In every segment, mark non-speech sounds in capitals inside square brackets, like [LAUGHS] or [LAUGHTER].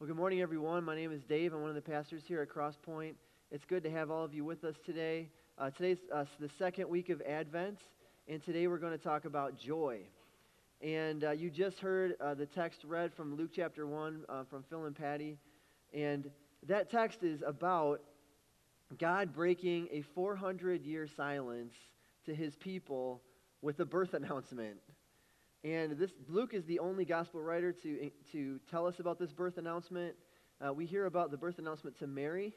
Well, good morning, everyone. My name is Dave. I'm one of the pastors here at Crosspoint. It's good to have all of you with us today. Uh, today's uh, the second week of Advent, and today we're going to talk about joy. And uh, you just heard uh, the text read from Luke chapter 1 uh, from Phil and Patty. And that text is about God breaking a 400 year silence to his people with a birth [LAUGHS] announcement. And this Luke is the only gospel writer to, to tell us about this birth announcement. Uh, we hear about the birth announcement to Mary,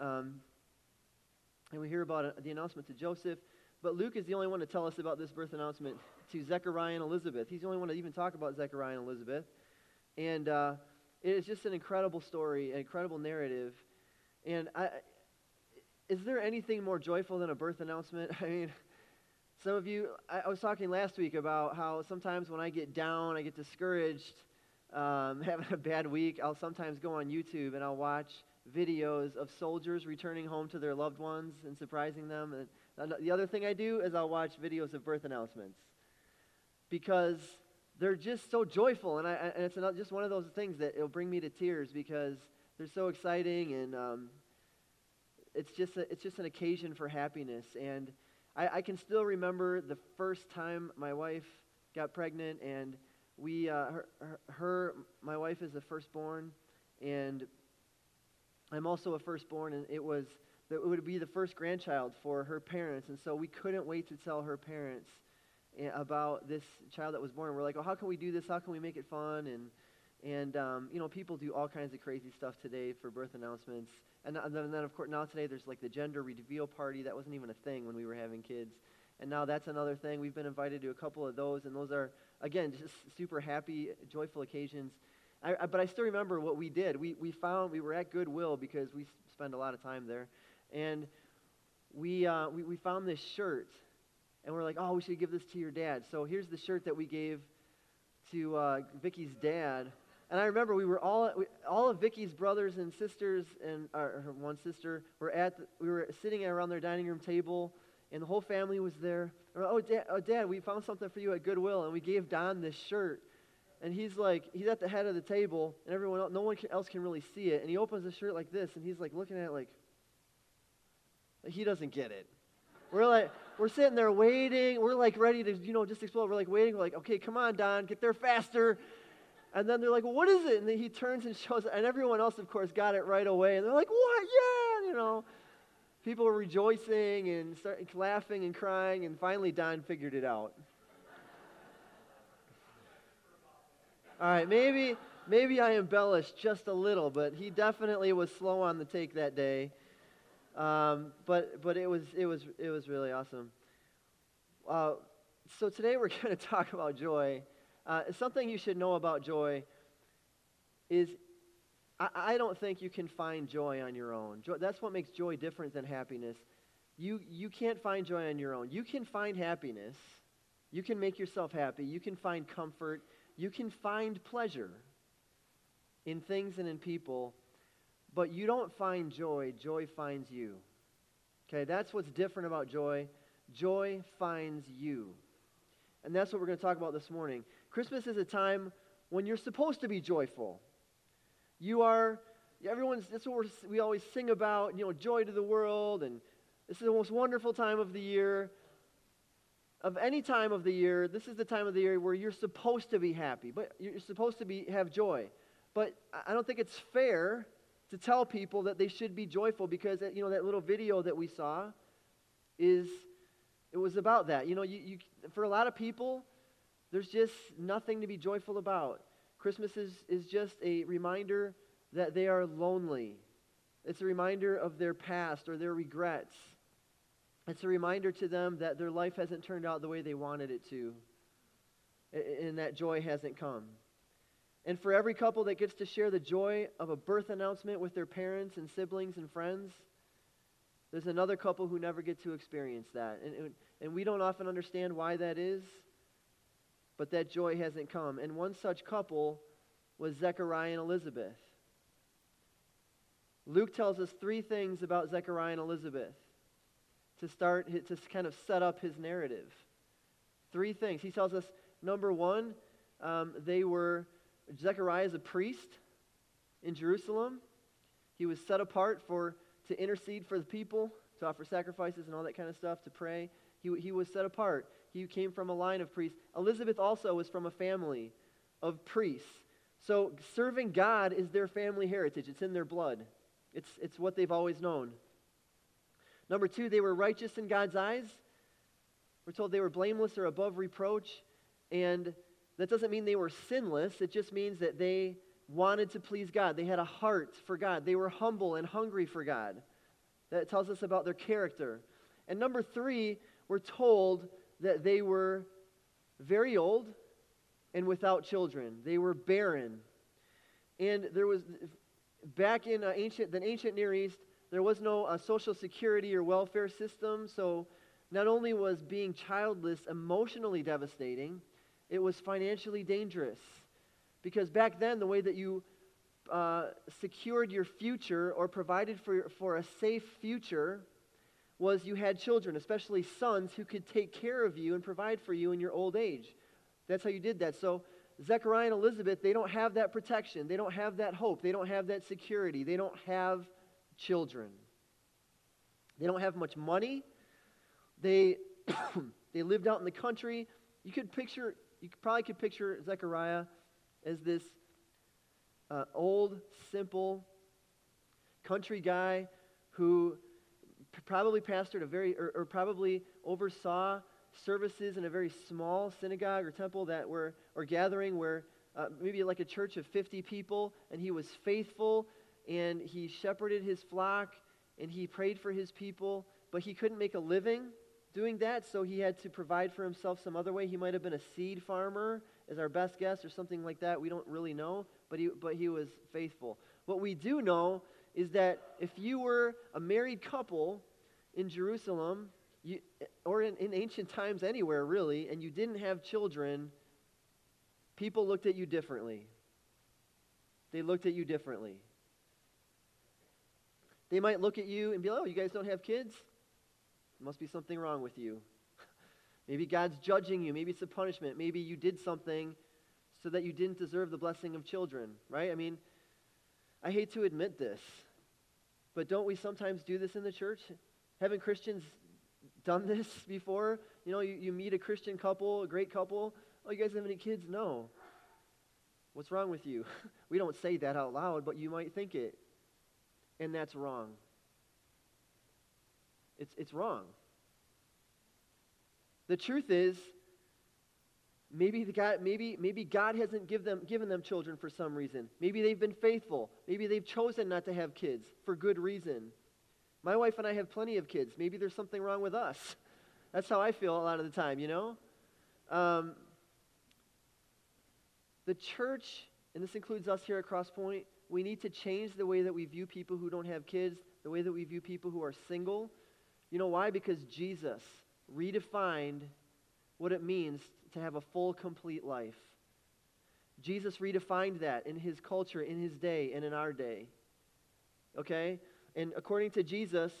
um, and we hear about uh, the announcement to Joseph. But Luke is the only one to tell us about this birth announcement to Zechariah and Elizabeth. He's the only one to even talk about Zechariah and Elizabeth. And uh, it is just an incredible story, an incredible narrative. And I, is there anything more joyful than a birth announcement? [LAUGHS] I mean, some of you, I, I was talking last week about how sometimes when I get down, I get discouraged, um, [LAUGHS] having a bad week, I'll sometimes go on YouTube and I'll watch videos of soldiers returning home to their loved ones and surprising them. And the other thing I do is I'll watch videos of birth announcements because they're just so joyful. And, I, and it's just one of those things that it'll bring me to tears because they're so exciting and um, it's, just a, it's just an occasion for happiness. And I, I, can still remember the first time my wife got pregnant, and we, uh, her, her, my wife is the firstborn, and I'm also a firstborn, and it was, that it would be the first grandchild for her parents, and so we couldn't wait to tell her parents eh, about this child that was born. We're like, well, how can we do this? How can we make it fun? And and um, you know, people do all kinds of crazy stuff today for birth announcements. And, and then, of course, now today there's like the gender reveal party. That wasn't even a thing when we were having kids. And now that's another thing. We've been invited to a couple of those, and those are, again, just super happy, joyful occasions. I, I, but I still remember what we did. We, we found, we were at Goodwill because we spend a lot of time there. And we, uh, we, we found this shirt, and we're like, oh, we should give this to your dad. So here's the shirt that we gave to uh, Vicky's dad and I remember we were all, all of Vicky's brothers and sisters and her one sister were at, the, we were sitting around their dining room table, and the whole family was there. oh, dad, oh, Dad, we found something for you at Goodwill, and we gave Don this shirt. And he's like, he's at the head of the table, and everyone, else, no one else can really see it. And he opens the shirt like this, and he's like looking at it like, he doesn't get it. We're like, we're sitting there waiting. We're like ready to, you know, just explode. We're like waiting. We're like, okay, come on, Don, get there faster. And then they're like, what is it? And then he turns and [LAUGHS] shows. And everyone else, of course, got it right away. And they're like, what? Yeah, you know. People were rejoicing and start, laughing and crying. And finally, Don figured it out. [LAUGHS] All right, maybe, maybe I embellished just a little, but he definitely was slow on the take that day. Um, but but it was, it, was, it was really awesome. Uh, so today we're [LAUGHS] going to talk about joy. Uh, something you should know about joy is I, I, don't think you can find joy on your own. Joy, that's what makes joy different than happiness. You, you can't find joy on your own. You can find happiness. You can make yourself happy. You can find comfort. You can find pleasure in things and in people. But you don't find joy. Joy finds you. Okay, that's what's different about joy. Joy finds you. And that's what we're going to talk about this morning. Christmas is a time when you're supposed to be joyful. You are, everyone's, that's what we always sing about, you know, joy to the world, and this is the most wonderful time of the year. Of any time of the year, this is the time of the year where you're supposed to be happy, but you're supposed to be, have joy. But I don't think it's fair to tell people that they should be joyful because, you know, that little video that we saw is, it was about that. You know, you, you, for a lot of people, there's just nothing to be joyful about. Christmas is, is just a reminder that they are lonely. It's a reminder of their past or their regrets. It's a reminder to them that their life hasn't turned out the way they wanted it to, and that joy hasn't come. And for every couple that gets to share the joy of a birth announcement with their parents and siblings and friends, there's another couple who never get to experience that. And, and we don't often understand why that is but that joy hasn't come. And one such couple was Zechariah and Elizabeth. Luke tells us three things about Zechariah and Elizabeth to start, to kind of set up his narrative. Three things. He tells us, number one, um, they were, Zechariah is a priest. in Jerusalem. He was set apart for to intercede for the people, to offer sacrifices and all that kind of stuff, to pray. He, he was set apart. He came from a line of priests. Elizabeth also was from a family of priests. So serving God is their family heritage, it's in their blood, it's, it's what they've always known. Number two, they were righteous in God's eyes. We're told they were blameless or above reproach. And that doesn't mean they were sinless, it just means that they wanted to please God. They had a heart for God. They were humble and hungry for God. That tells us about their character. And number three, we're told that they were very old and without children. They were barren. And there was, back in uh, ancient, the ancient Near East, there was no uh, social security or welfare system. So not only was being childless emotionally devastating, it was financially dangerous. Because back then, the way that you uh, secured your future or provided for, for a safe future was you had children, especially sons, who could take care of you and provide for you in your old age. That's how you did that. So, Zechariah and Elizabeth, they don't have that protection. They don't have that hope. They don't have that security. They don't have children. They don't have much money. They, [COUGHS] they lived out in the country. You could picture, you probably could picture Zechariah as this uh, old, simple country guy who probably pastored a very, or, or probably oversaw services in a very small synagogue or temple that were, or gathering where uh, maybe like a church of 50 people, and he was faithful and he shepherded his flock and he prayed for his people, but he couldn't make a living doing that, so he had to provide for himself some other way. He might have been a seed farmer, as our best guess, or something like that. We don't really know, but he, but he was faithful. What we do know is that if you were a married couple in Jerusalem you, or in, in ancient times anywhere really, and you didn't have children, people looked at you differently. They looked at you differently. They might look at you and be like, oh, you guys don't have kids? There must be something wrong with you. [LAUGHS] Maybe God's judging you. Maybe it's a punishment. Maybe you did something so that you didn't deserve the blessing of children, right? I mean, I hate to admit this, but don't we sometimes do this in the church? Haven't Christians done this [LAUGHS] before? You know, you, you meet a Christian couple, a great couple. Oh, you guys have any kids? No. What's wrong with you? [LAUGHS] we don't say that out loud, but you might think it. And that's wrong. It's, it's wrong. The truth is, maybe, the God, maybe, maybe God hasn't give them, given them children for some reason. Maybe they've been faithful. Maybe they've chosen not to have kids for good reason. My wife and I have plenty of kids. Maybe there's something wrong with us. That's how I feel a lot of the time, you know? Um, the church, and this includes us here at Crosspoint, we need to change the way that we view people who don't have kids, the way that we view people who are single. You know why? Because Jesus redefined what it means to have a full, complete life. Jesus redefined that in his culture, in his day, and in our day. Okay? And according to Jesus,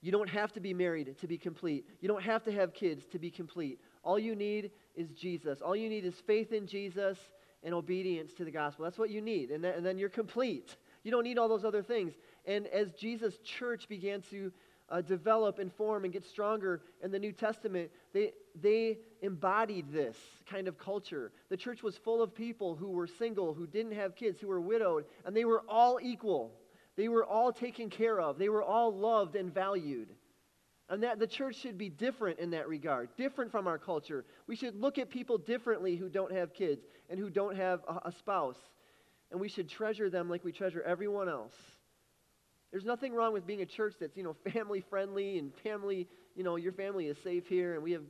you don't have to be married to be complete. You don't have to have kids to be complete. All you need is Jesus. All you need is faith in Jesus and obedience to the gospel. That's what you need. And, and then you're complete. You don't need all those other things. And as Jesus' church began to uh, develop and form and get stronger in the New Testament, they, they embodied this kind of culture. The church was full of people who were single, who didn't have kids, who were widowed, and they were all equal. They were all taken care of. They were all loved and valued. And that the church should be different in that regard, different from our culture. We should look at people differently who don't have kids and who don't have a, a spouse. And we should treasure them like we treasure everyone else. There's nothing wrong with being a church that's, you know, [LAUGHS] family friendly and family, you know, your family is safe here and we have,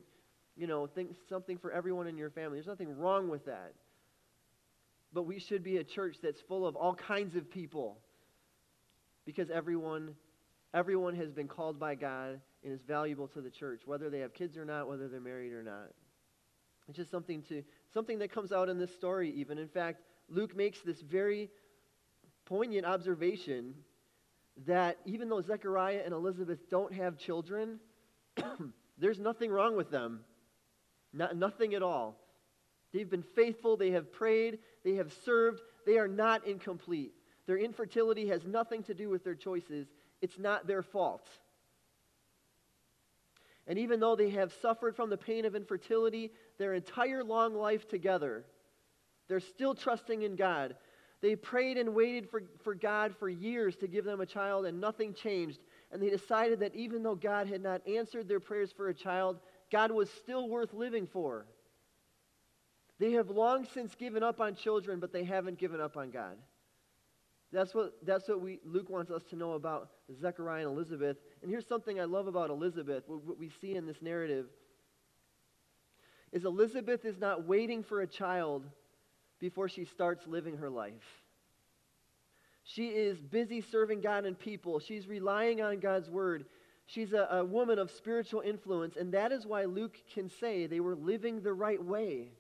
you know, something for everyone in your family. There's nothing wrong with that. But we should be a church that's full of all kinds of people because everyone everyone has been called by God and is valuable to the church, whether they have kids or not, whether they're married or not. It's just something to something that comes out in this story even. In fact, Luke makes this very poignant observation that even though Zechariah and Elizabeth don't have children, [COUGHS] there's nothing wrong with them. Not, nothing at all. They've been faithful, they have prayed, they have served, they are not incomplete. Their infertility has nothing to do with their choices, it's not their fault. And even though they have suffered from the pain of infertility their entire long life together, they're still trusting in God. They prayed and waited for, for God for years to give them a child, and nothing changed. And they decided that even though God had not answered their prayers for a child, God was still worth living for. They have long since given up on children, but they haven't given up on God. That's what, that's what we, Luke wants us to know about Zechariah and Elizabeth. And here's something I love about Elizabeth, what we see in this narrative, is Elizabeth is not waiting for a child before she starts living her life. She is busy serving God and people. She's relying on God's word. She's a, a, woman of spiritual influence, and that is why Luke can say they were living the right way.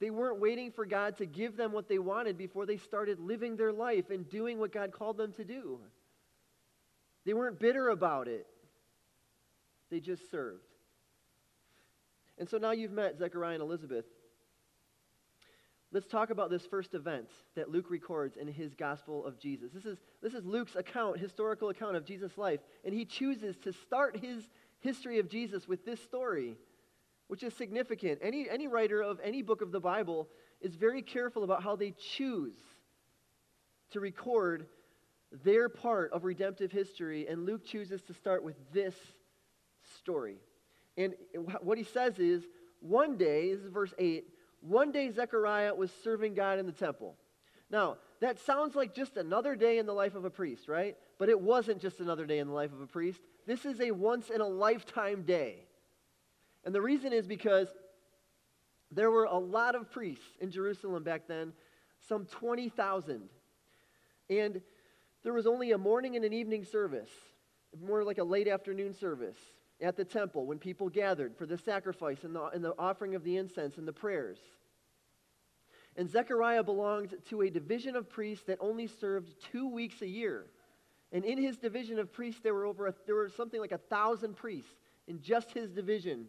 They weren't waiting for God to give them what they wanted before they started living their life and doing what God called them to do. They weren't bitter about it, they just served. And so now you've met Zechariah and Elizabeth. Let's talk about this first event that Luke records in his Gospel of Jesus. This is, this is Luke's account, historical account of Jesus' life, and he chooses to start his history of Jesus with this story, which is significant. Any, any writer of any book of the Bible is very careful about how they choose to record their part of redemptive history, and Luke chooses to start with this story. And what he says is, one day, this is verse 8, one day, Zechariah was serving God in the temple. Now, that sounds like just another day in the life of a priest, right? But it wasn't just another day in the life of a priest. This is a once in a lifetime day. And the reason is because there were a lot of priests in Jerusalem back then, some 20,000. And there was only a morning and an evening service, more like a late afternoon service at the temple when people gathered for the sacrifice and the, and the offering of the incense and the prayers. And Zechariah belonged to a division of priests that only served two weeks a year. And in his division of priests, there were over a, there were something like a thousand priests in just his division.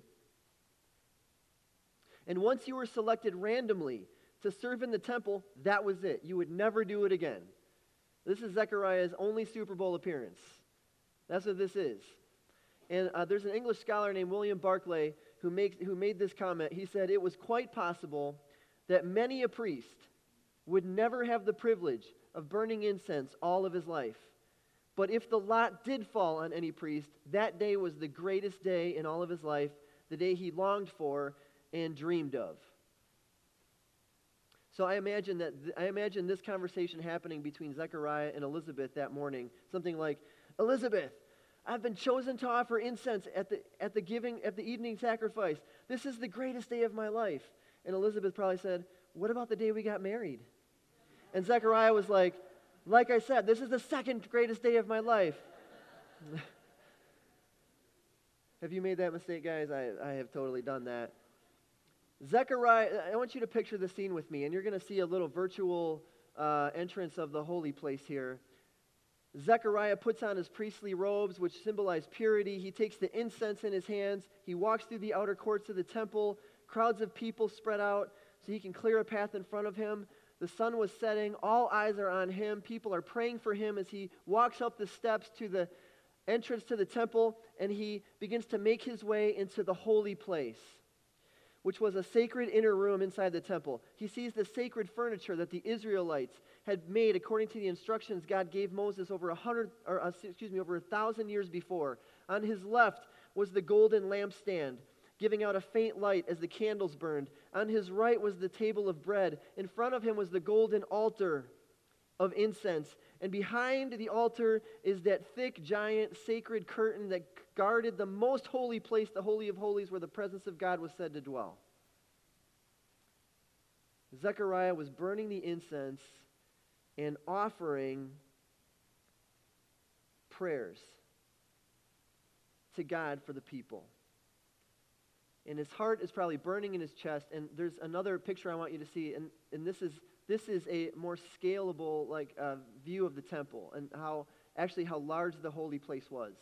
And once you were selected randomly to serve in the temple, that was it. You would never do it again. This is Zechariah's only Super Bowl appearance. That's what this is. And uh, there's an English scholar named William Barclay who, makes, who made this comment. He said, It was quite possible that many a priest would never have the privilege of burning incense all of his life. But if the lot did fall on any priest, that day was the greatest day in all of his life, the day he longed for and dreamed of. So I imagine that th- I imagine this conversation happening between Zechariah and Elizabeth that morning. Something like, Elizabeth, I've been chosen to offer incense at the, at the giving, at the evening sacrifice. This is the greatest day of my life. And Elizabeth probably said, What about the day we got married? And Zechariah was like, Like I said, this is the second greatest day of my life. [LAUGHS] have you made that mistake, guys? I, I have totally done that. Zechariah, I want you to picture the scene with me, and you're going to see a little virtual uh, entrance of the holy place here. Zechariah puts on his priestly robes, which symbolize purity. He takes the incense in his hands. He walks through the outer courts of the temple. Crowds of people spread out so he can clear a path in front of him. The sun was setting. All eyes are on him. People are praying for him as he walks up the steps to the entrance to the temple and he begins to make his way into the holy place which was a sacred inner room inside the temple. He sees the sacred furniture that the Israelites had made according to the instructions God gave Moses over a hundred, or uh, excuse me, over a thousand years before. On his left was the golden lampstand, giving out a faint light as the candles burned. On his right was the table of bread. In front of him was the golden altar of incense. And behind the altar is that thick, giant, sacred curtain that guarded the most holy place, the Holy of Holies, where the presence of God was said to dwell. Zechariah was burning the incense and offering prayers to God for the people. And his heart is probably burning in his chest. And there's another picture I want you to see. And, and this, is, this is a more scalable like, uh, view of the temple and how actually how large the holy place was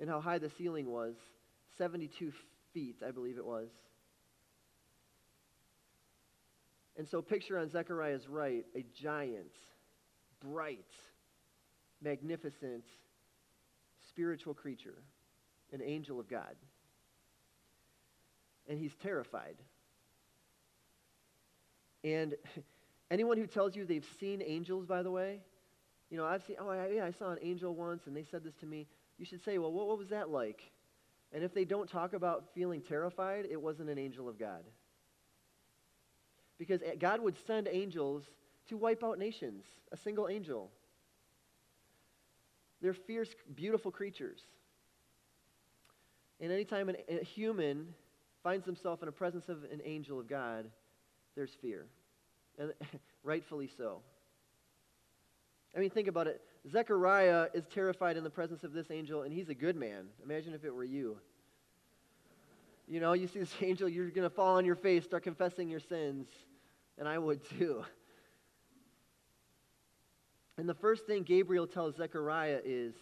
and how high the ceiling was 72 feet, I believe it was. And so picture on Zechariah's right a giant, bright, magnificent, spiritual creature, an angel of God. And he's terrified. And [LAUGHS] anyone who tells you they've seen angels, by the way, you know, I've seen, oh, yeah, I saw an angel once and they said this to me. You should say, well, what, what was that like? And if they don't talk about feeling terrified, it wasn't an angel of God. Because God would send angels to wipe out nations, a single angel. They're fierce, beautiful creatures. And anytime an, a human finds himself in the presence of an angel of God, there's fear. And [LAUGHS] rightfully so. I mean, think about it. Zechariah is terrified in the presence of this angel, and he's a good man. Imagine if it were you. You know, you see this [LAUGHS] angel, you're going to fall on your face, start confessing your sins, and I would too. And the first thing Gabriel tells Zechariah is,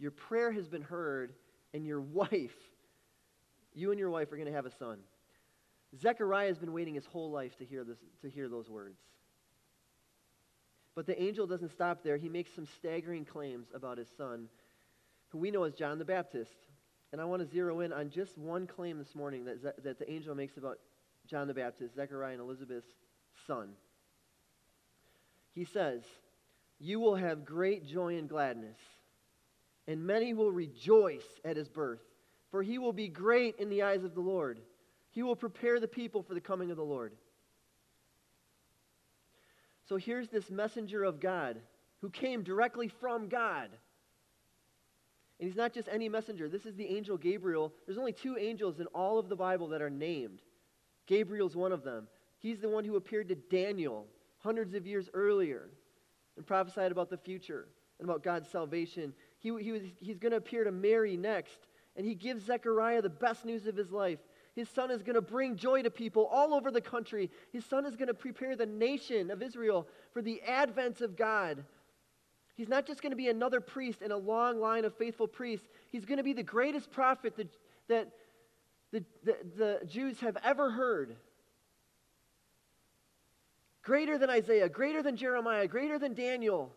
Your prayer has been heard, and your [LAUGHS] wife, you and your wife are going to have a son. Zechariah has been waiting his whole life to hear, this, to hear those words. But the angel doesn't stop there. He makes some staggering claims about his son, who we know as John the Baptist. And I want to zero in on just one claim this morning that, that the angel makes about John the Baptist, Zechariah and Elizabeth's son. He says, You will have great joy and gladness, and many will rejoice at his birth, for he will be great in the eyes of the Lord. He will prepare the people for the coming of the Lord. So here's this messenger of God who came directly from God. And he's not just any messenger. This is the angel Gabriel. There's only two angels in all of the Bible that are named. Gabriel's one of them. He's the one who appeared to Daniel hundreds of years earlier and prophesied about the future and about God's salvation. He, he was, he's going to appear to Mary next, and he gives Zechariah the best news of his life. His son is going to bring joy to people all over the country. His son is going to prepare the nation of Israel for the advent of God. He's not just going to be another priest in a long line of faithful priests, he's going to be the greatest prophet that, that the, the, the Jews have ever heard. Greater than Isaiah, greater than Jeremiah, greater than Daniel.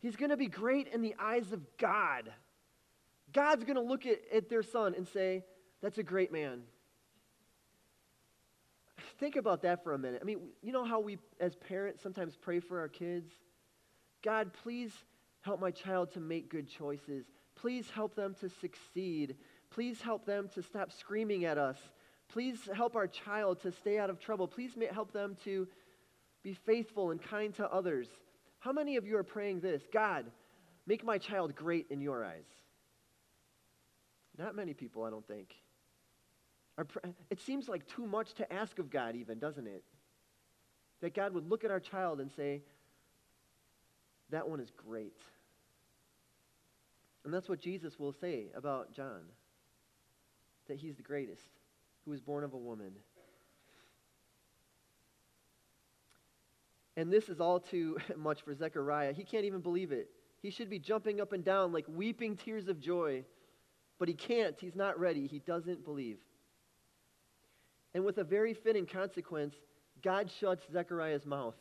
He's going to be great in the eyes of God. God's going to look at, at their son and say, that's a great man. Think about that for a minute. I mean, you know how we, as parents, sometimes pray for our kids? God, please help my child to make good choices. Please help them to succeed. Please help them to stop screaming at us. Please help our child to stay out of trouble. Please help them to be faithful and kind to others. How many of you are praying this? God, make my child great in your eyes. Not many people, I don't think. It seems like too much to ask of God, even, doesn't it? That God would look at our child and say, That one is great. And that's what Jesus will say about John that he's the greatest, who was born of a woman. And this is all too [LAUGHS] much for Zechariah. He can't even believe it. He should be jumping up and down like weeping tears of joy, but he can't. He's not ready. He doesn't believe. And with a very fitting consequence, God shuts Zechariah's mouth.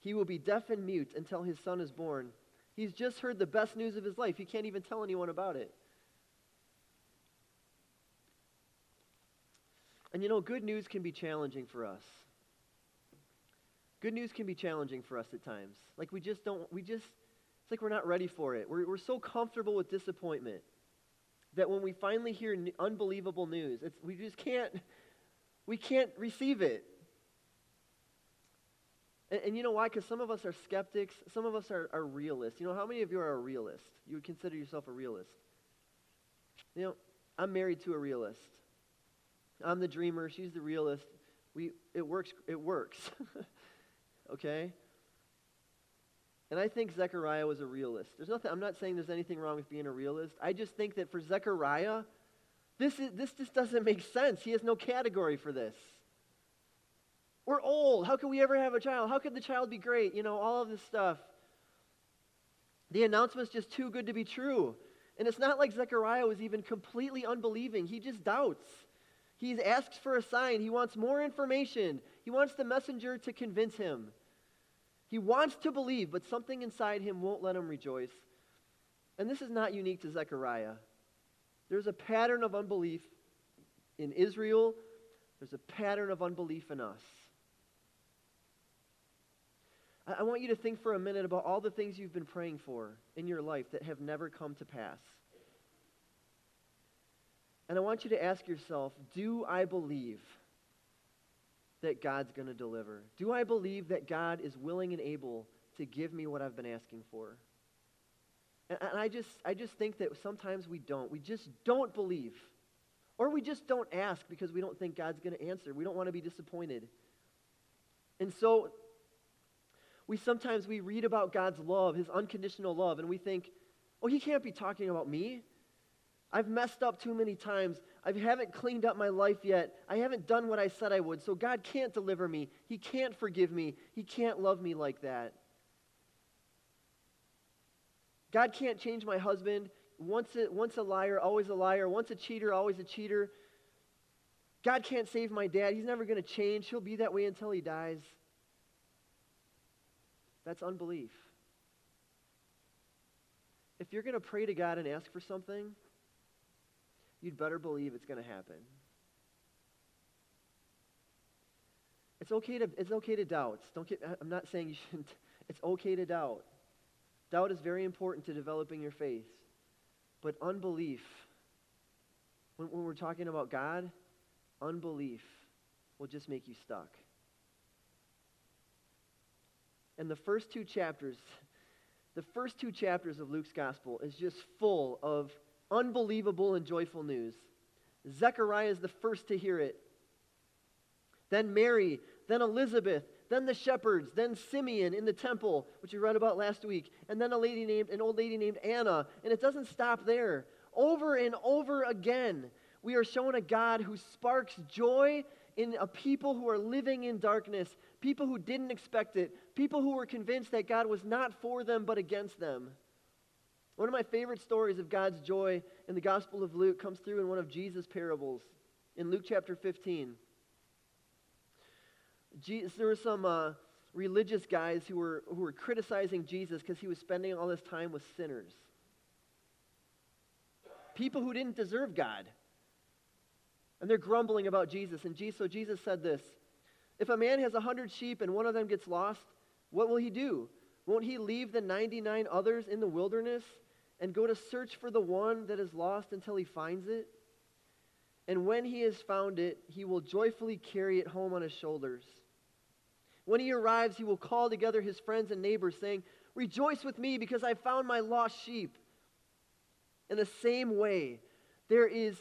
He will be deaf and mute until his son is born. He's just heard the best news of his life. He can't even tell anyone about it. And you know, good news can be challenging for us. Good news can be challenging for us at times. Like we just don't, we just, it's like we're not ready for it. We're, we're so comfortable with disappointment that when we finally hear unbelievable news, we just can't, we can't receive it. And, and you know why? Because some of us are skeptics, some of us are, are realists. You know, how many of you are a realist? You would consider yourself a realist. You know, I'm married to a realist. I'm the dreamer, she's the realist. We, it works, it works. [LAUGHS] okay? And I think Zechariah was a realist. There's nothing, I'm not saying there's anything wrong with being a realist. I just think that for Zechariah, this, is, this just doesn't make sense. He has no category for this. We're old. How can we ever have a child? How could the child be great? You know, all of this stuff. The announcement's just too good to be true. And it's not like Zechariah was even completely unbelieving. He just doubts. He asks for a sign. He wants more information. He wants the messenger to convince him. He wants to believe, but something inside him won't let him rejoice. And this is not unique to Zechariah. There's a pattern of unbelief in Israel, there's a pattern of unbelief in us. I want you to think for a minute about all the things you've been praying for in your life that have never come to pass. And I want you to ask yourself do I believe that God's going to deliver? Do I believe that God is willing and able to give me what I've been asking for? And, and I, just, I just think that sometimes we don't. We just don't believe. Or we just don't ask because we don't think God's going to answer. We don't want to be disappointed. And so we sometimes we read about God's love, his unconditional love, and we think, "Oh, he can't be talking about me. I've messed up too many times. I haven't cleaned up my life yet. I haven't done what I said I would. So God can't deliver me. He can't forgive me. He can't love me like that. God can't change my husband. Once a, once a liar, always a liar. Once a cheater, always a cheater. God can't save my dad. He's never going to change. He'll be that way until he dies. That's unbelief. If you're going to pray to God and ask for something, you'd better believe it's going to happen. It's okay to it's okay to doubt. Don't get I'm not saying you shouldn't. It's okay to doubt. Doubt is very important to developing your faith. But unbelief, when, when we're talking about God, unbelief will just make you stuck. And the first two chapters, the first two chapters of Luke's gospel is just full of unbelievable and joyful news. Zechariah is the first to hear it. Then Mary, then Elizabeth, then the shepherds, then Simeon in the temple, which we read about last week, and then a lady named an old lady named Anna, and it doesn't stop there. Over and over again, we are shown a God who sparks joy in a people who are living in darkness, people who didn't expect it, people who were convinced that God was not for them but against them. One of my favorite stories of God's joy in the Gospel of Luke comes through in one of Jesus' parables in Luke chapter 15. Jesus, there were some uh, religious guys who were, who were criticizing Jesus because he was spending all this time with sinners. People who didn't deserve God. And they're grumbling about Jesus. And Jesus, so Jesus said this If a man has a hundred sheep and one of them gets lost, what will he do? Won't he leave the 99 others in the wilderness and go to search for the one that is lost until he finds it? And when he has found it, he will joyfully carry it home on his shoulders. When he arrives, he will call together his friends and neighbors, saying, Rejoice with me because I found my lost sheep. In the same way, there is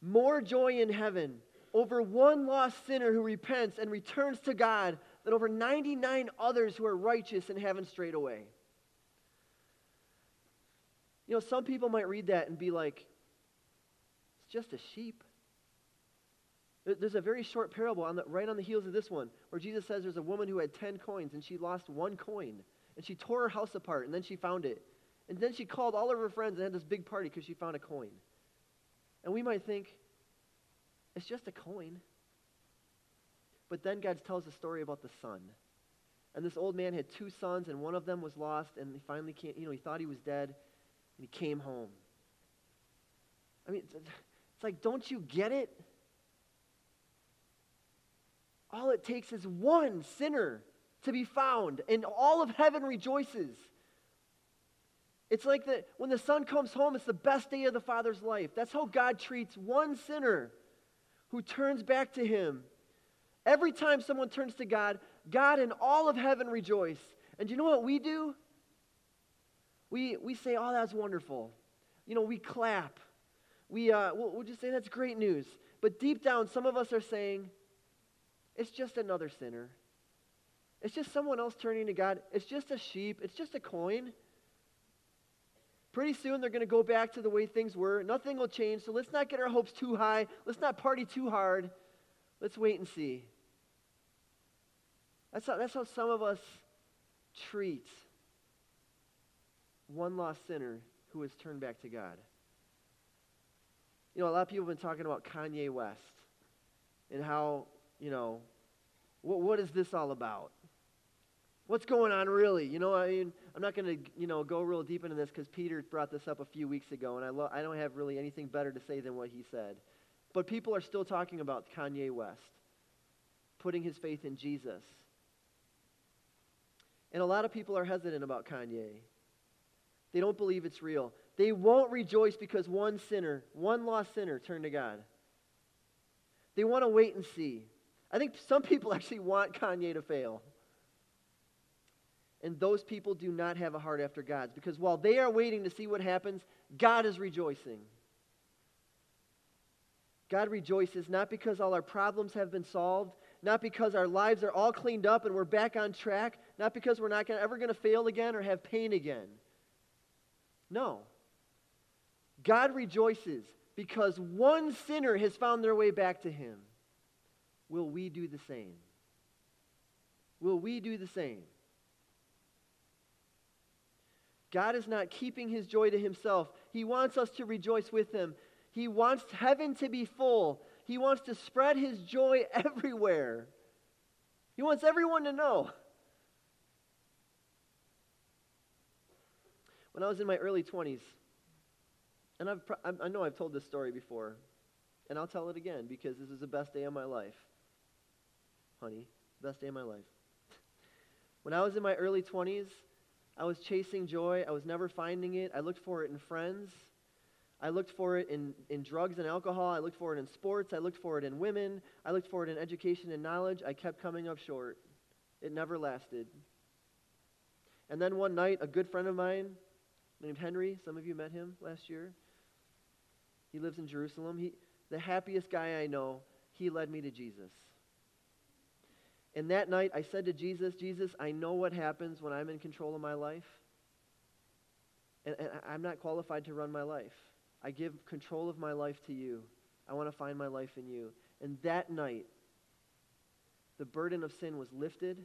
more joy in heaven over one lost sinner who repents and returns to God than over 99 others who are righteous and haven't strayed away. You know, some people might read that and be like, it's just a sheep. There's a very short parable on the, right on the heels of this one where Jesus says there's a woman who had 10 coins and she lost one coin. And she tore her house apart and then she found it. And then she called all of her friends and had this big party because she found a coin. And we might think, it's just a coin. But then God tells a story about the son. And this old man had two sons, and one of them was lost, and he finally came, you know, he thought he was dead, and he came home. I mean, it's, it's like, don't you get it? All it takes is one sinner to be found, and all of heaven rejoices. It's like that when the son comes home, it's the best day of the father's life. That's how God treats one sinner who turns back to him. Every time someone turns to God, God and all of heaven rejoice. And you know what we do? We, we say, oh, that's wonderful. You know, we clap. We, uh, we'll, we'll just say, that's great news. But deep down, some of us are saying, it's just another sinner. It's just someone else turning to God. It's just a sheep. It's just a coin. Pretty soon they're going to go back to the way things were. Nothing will change. So let's not get our hopes too high. Let's not party too hard. Let's wait and see. That's how, that's how some of us treat one lost sinner who has turned back to God. You know, a lot of people have been talking about Kanye West. and how, you know, what, what is this all about? What's going on really? You know, I mean, I'm not going to, you know, go real deep into this because Peter brought this up a few weeks ago, and I, lo- I don't have really anything better to say than what he said. But people are still talking about Kanye West, putting his faith in Jesus. And a lot of people are hesitant about Kanye. They don't believe it's real. They won't rejoice because one sinner, one lost sinner, turned to God. They want to wait and see. I think some people [LAUGHS] actually want Kanye to fail. And those people do not have a heart after God's because while they are waiting to see what happens, God is rejoicing. God rejoices not because all our problems have been solved, not because our lives are all cleaned up and we're back on track, not because we're not gonna, ever going to fail again or have pain again. No. God rejoices because one sinner has found their way back to Him. Will we do the same? Will we do the same? God is not keeping his joy to himself. He wants us to rejoice with him. He wants heaven to be full. He wants to spread his joy [LAUGHS] everywhere. He wants everyone to know. When I was in my early 20s, and I've, I know I've told this story before, and I'll tell it again because this is the best day of my life. Honey, best day of my life. when I was in my early 20s, I was chasing joy. I was never finding it. I looked for it in friends. I looked for it in, in drugs and alcohol. I looked for it in sports. I looked for it in women. I looked for it in education and knowledge. I kept coming up short. It never lasted. And then one night, a good friend of mine named Henry, some of you met him last year. He lives in Jerusalem. He, the happiest guy I know, he led me to Jesus. And that night, I said to Jesus, Jesus, I know what happens when I'm in control of my life. And, and I'm not qualified to run my life. I give control of my life to you. I want to find my life in you. And that night, the burden of sin was lifted,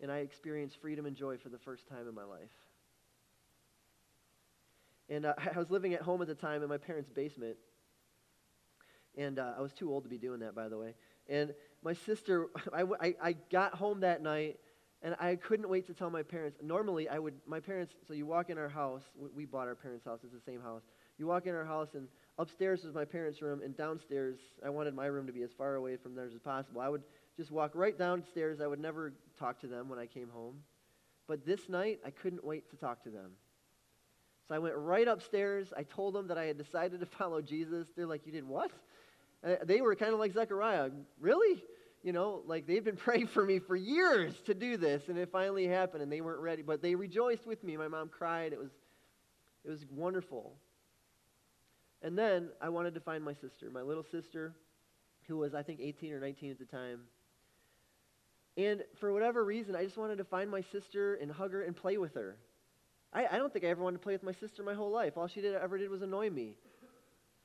and I experienced freedom and joy for the first time in my life. And uh, [LAUGHS] I was living at home at the time in my parents' basement. And uh, I was too old to be doing that, by the way. And my sister, [LAUGHS] I, I, I got home that night and I couldn't wait to tell my parents. Normally, I would, my parents, so you walk in our house, we, we bought our parents' house, it's the same house. You walk in our house, and upstairs was my parents' room, and downstairs, I wanted my room to be as far away from theirs as possible. I would just walk right downstairs. I would never talk to them when I came home. But this night, I couldn't wait to talk to them. So I went right upstairs. I told them that I had decided to [LAUGHS] follow Jesus. They're like, You did what? Uh, they were kind of like Zechariah. Really? You know, like they've been [LAUGHS] praying for me for years to do this, and it finally happened, and they weren't ready. But they rejoiced with me. My mom cried. It was, it was wonderful. And then I wanted to find my sister, my little sister, who was, I think, 18 or 19 at the time. And for whatever reason, I just wanted to find my sister and hug her and play with her. I, I don't think I ever wanted to play with my sister my whole life. All she did, ever did was annoy me.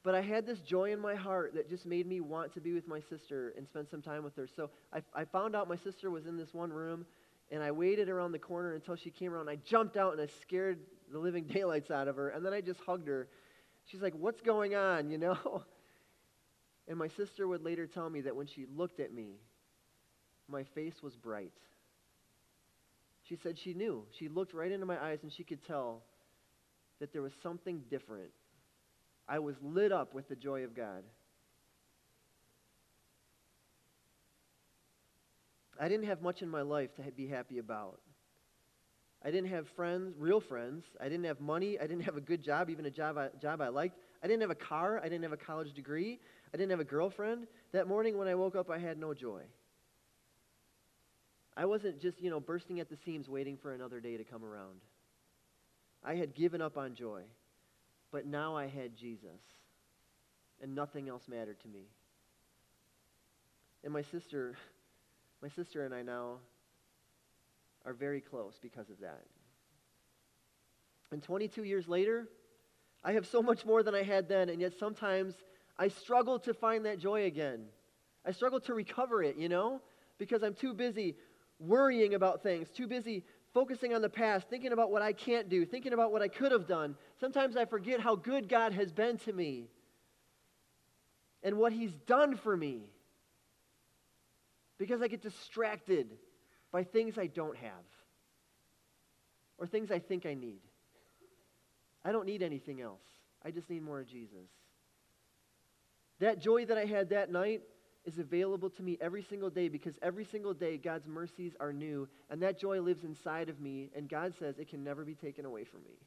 But I had this joy in my heart that just made me want to be with my sister and spend some time with her. So I, I found out my sister was in this one room, and I waited around the corner until she came around. I jumped out and I scared the living [LAUGHS] daylights out of her, and then I just hugged her. She's like, What's going on, [LAUGHS] you know? And my sister would later tell me that when she looked at me, my face was bright. She said she knew. She looked right into my eyes and she could tell that there was something different I was lit up with the joy of God. I didn't have much in my life to be happy about. I didn't have friends, real friends. I didn't have money. I didn't have a good job, even a job I, job I liked. I didn't have a car. I didn't have a college degree. I didn't have a girlfriend. That morning when I woke up, I had no joy. I wasn't just, you know, bursting at the seams waiting for another day to come around. I had given up on joy. But now I had Jesus, and nothing else mattered to me. And my sister, my sister and I now are very close because of that. And 22 years later, I have so much more than I had then, and yet sometimes I struggle to find that joy again. I struggle to recover it, you know, because I'm too busy worrying about things, too busy focusing on the past, thinking about what I can't do, thinking about what I could have done. Sometimes I forget how good God has been to me and what He's done for me. because I get distracted by things I don't have or things I think I need. I don't need anything else. I just need more of Jesus. That joy that I had that night is available to me every single day because every single day God's mercies are new, and that joy lives inside of me, and God says it can never be taken away from me.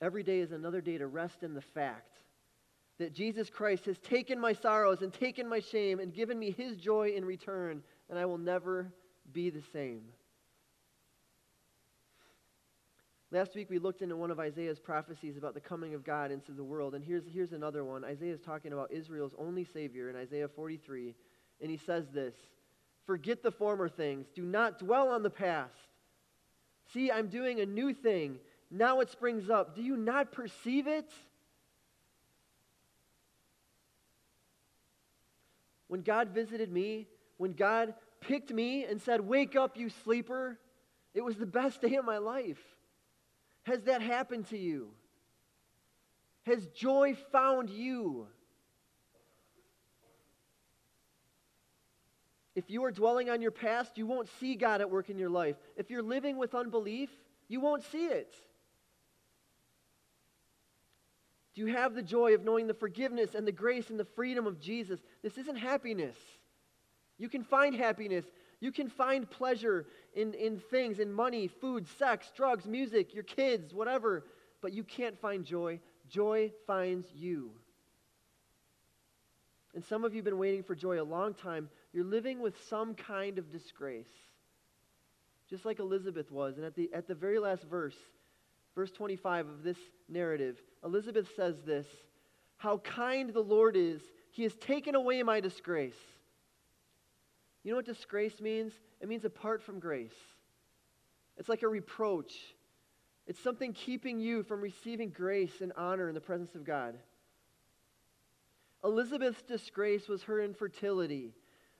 Every day is another day to rest in the fact that Jesus Christ has taken my sorrows and taken my shame and given me his joy in return, and I will never be the same. Last week we looked into one of Isaiah's prophecies about the coming of God into the world, and here's, here's another one. Isaiah is talking about Israel's only Savior in Isaiah 43, and he says this Forget the former things, do not dwell on the past. See, I'm doing a new thing. Now it springs up. Do you not perceive it? When God visited me, when God picked me and said, Wake up, you sleeper, it was the best day of my life. Has that happened to you? Has joy found you? If you are dwelling on your past, you won't see God at work in your life. If you're living with unbelief, you won't see it. Do you have the joy of knowing the forgiveness and the grace and the freedom of Jesus? This isn't happiness. You can find happiness. You can find pleasure in, in things, in money, food, sex, drugs, music, your kids, whatever, but you can't find joy. Joy finds you. And some of you have been waiting for joy a long time. You're living with some kind of disgrace, just like Elizabeth was. And at the, at the very last verse, verse 25 of this narrative, Elizabeth says this How kind the Lord is! He has taken away my disgrace. You know what disgrace means? It means apart from grace. It's like a reproach. It's something keeping you from receiving grace and honor in the presence of God. Elizabeth's disgrace was her infertility.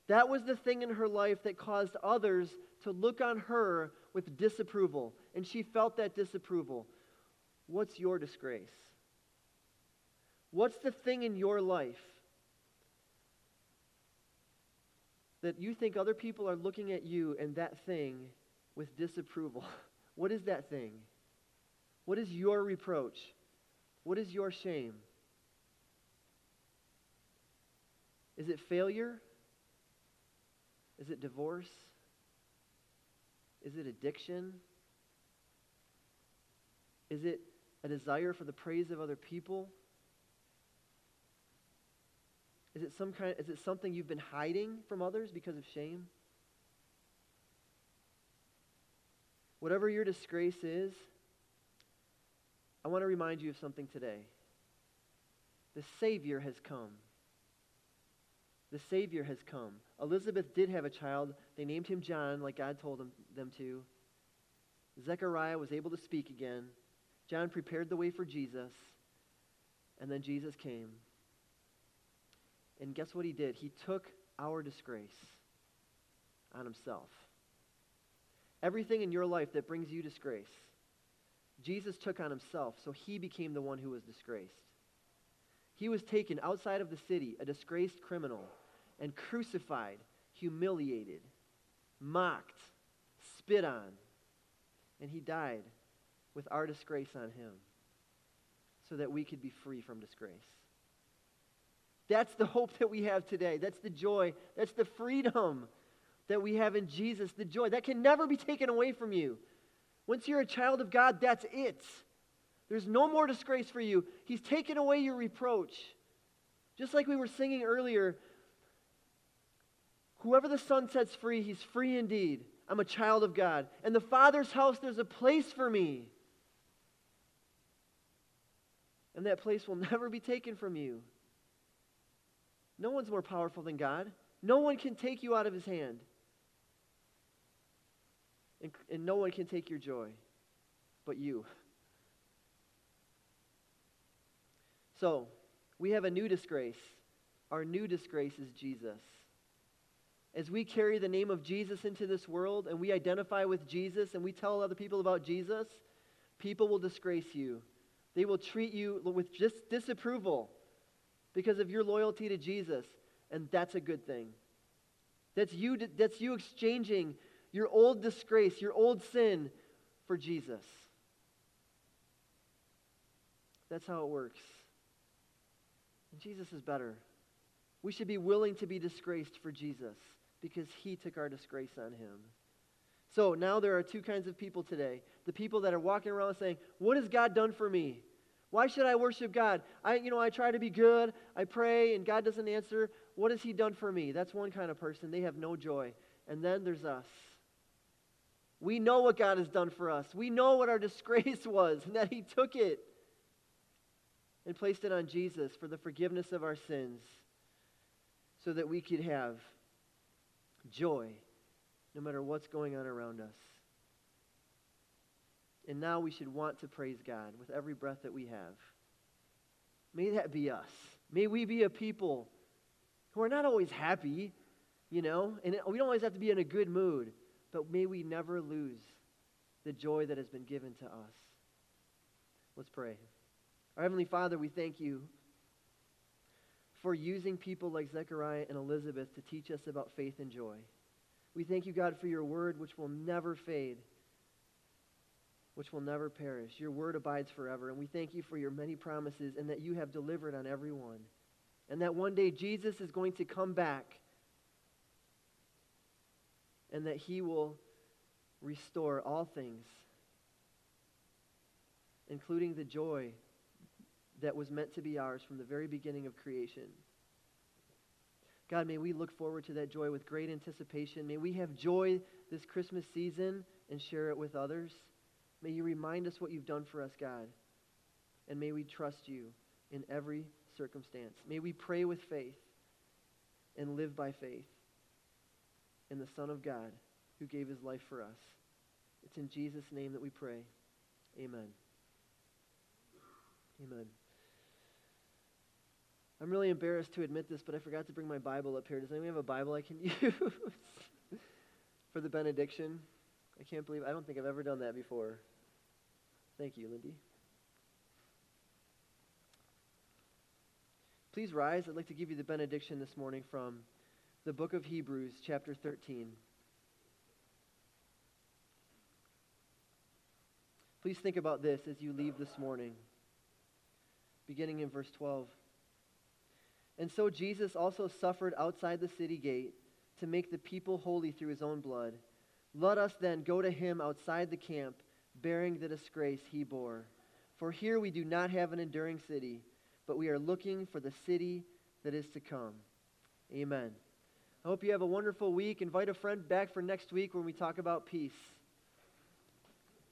That was the thing in her life that caused others to look on her with disapproval, and she felt that disapproval. What's your disgrace? What's the thing in your life that you think other people are looking at you and that thing with disapproval. [LAUGHS] What is that thing? What is your reproach? What is your shame? Is it failure? Is it divorce? Is it addiction? Is it a desire for the praise of other people? Is it some kind is it something you've been hiding from others because of shame? Whatever your disgrace is, I want to remind you of something today. The Savior has come. The Savior has come. Elizabeth did have a child. They named him John, like God told them, them to. Zechariah was able to speak again. John prepared the way for Jesus. And then Jesus came. And guess what he did? He took our disgrace on himself. Everything in your life that brings you disgrace, Jesus took on himself, so he became the one who was disgraced. He was taken outside of the city, a disgraced criminal, and crucified, humiliated, mocked, spit on, and he died with our disgrace on him so that we could be free from disgrace. That's the hope that we have today. That's the joy. That's the freedom that we have in Jesus. The joy that can never be taken away from you. Once you're a child of God, that's it. There's no more disgrace for you. He's taken away your reproach. Just like we were singing earlier, whoever the Son sets free, he's free indeed. I'm a child of God. In the Father's house, there's a place for me. And that place will [LAUGHS] never be taken from you. No one's more powerful than God. No one can take you out of his hand. And, and no one can take your joy but you. So, we have a new disgrace. Our new disgrace is Jesus. As we carry the name of Jesus into this world and we identify with Jesus and we tell other people about Jesus, people will disgrace you. They will treat you with just disapproval because of your loyalty to Jesus, and that's a good thing. That's you, that's you exchanging your old disgrace, your old sin for Jesus. That's how it works. And Jesus is better. We should be willing to be disgraced for Jesus because he took our disgrace on him. So now there are two kinds of people today the people that are walking around saying, What has God done for me? Why should I worship God? I, you know, I try to be good, I pray, and God doesn't answer. What has He done for me? That's one kind of person. They have no joy. And then there's us. We know what God has done for us. We know what our [LAUGHS] disgrace was, and that He took it and placed it on Jesus for the forgiveness of our sins so that we could have joy no matter what's going on around us. And now we should want to praise God with every breath that we have. May that be us. May we be a people who are not always happy, you know, and we don't always have to be in a good mood, but may we never lose the joy that has been given to us. Let's pray. Our Heavenly Father, we thank you for using people like Zechariah and Elizabeth to teach us about faith and joy. We thank you, God, for your word, which will never fade which will never perish. Your word abides forever. And we thank you for your many promises and that you have delivered on every one. And that one day Jesus is going to come back and that he will restore all things, including the joy that was meant to be ours from the very beginning of creation. God, may we look forward to that joy with great anticipation. May we have joy this Christmas season and share it with others. May you remind us what you've done for us, God. And may we trust you in every circumstance. May we pray with faith and live by faith in the Son of God who gave his life for us. It's in Jesus' name that we pray. Amen. Amen. I'm really embarrassed to admit this, but I forgot to bring my Bible up here. Does anyone have a Bible I can [LAUGHS] use for the benediction? I can't believe, I don't think I've ever done that before. Thank you, Lindy. Please rise. I'd like to give you the benediction this morning from the book of Hebrews, chapter 13. Please think about this as you leave this morning, beginning in verse 12. And so Jesus also suffered outside the city gate to make the people holy through his own blood. Let us then go to him outside the camp, bearing the disgrace he bore. For here we do not have an enduring city, but we are looking for the city that is to come. Amen. I hope you have a wonderful week. Invite a friend back for next week when we talk about peace.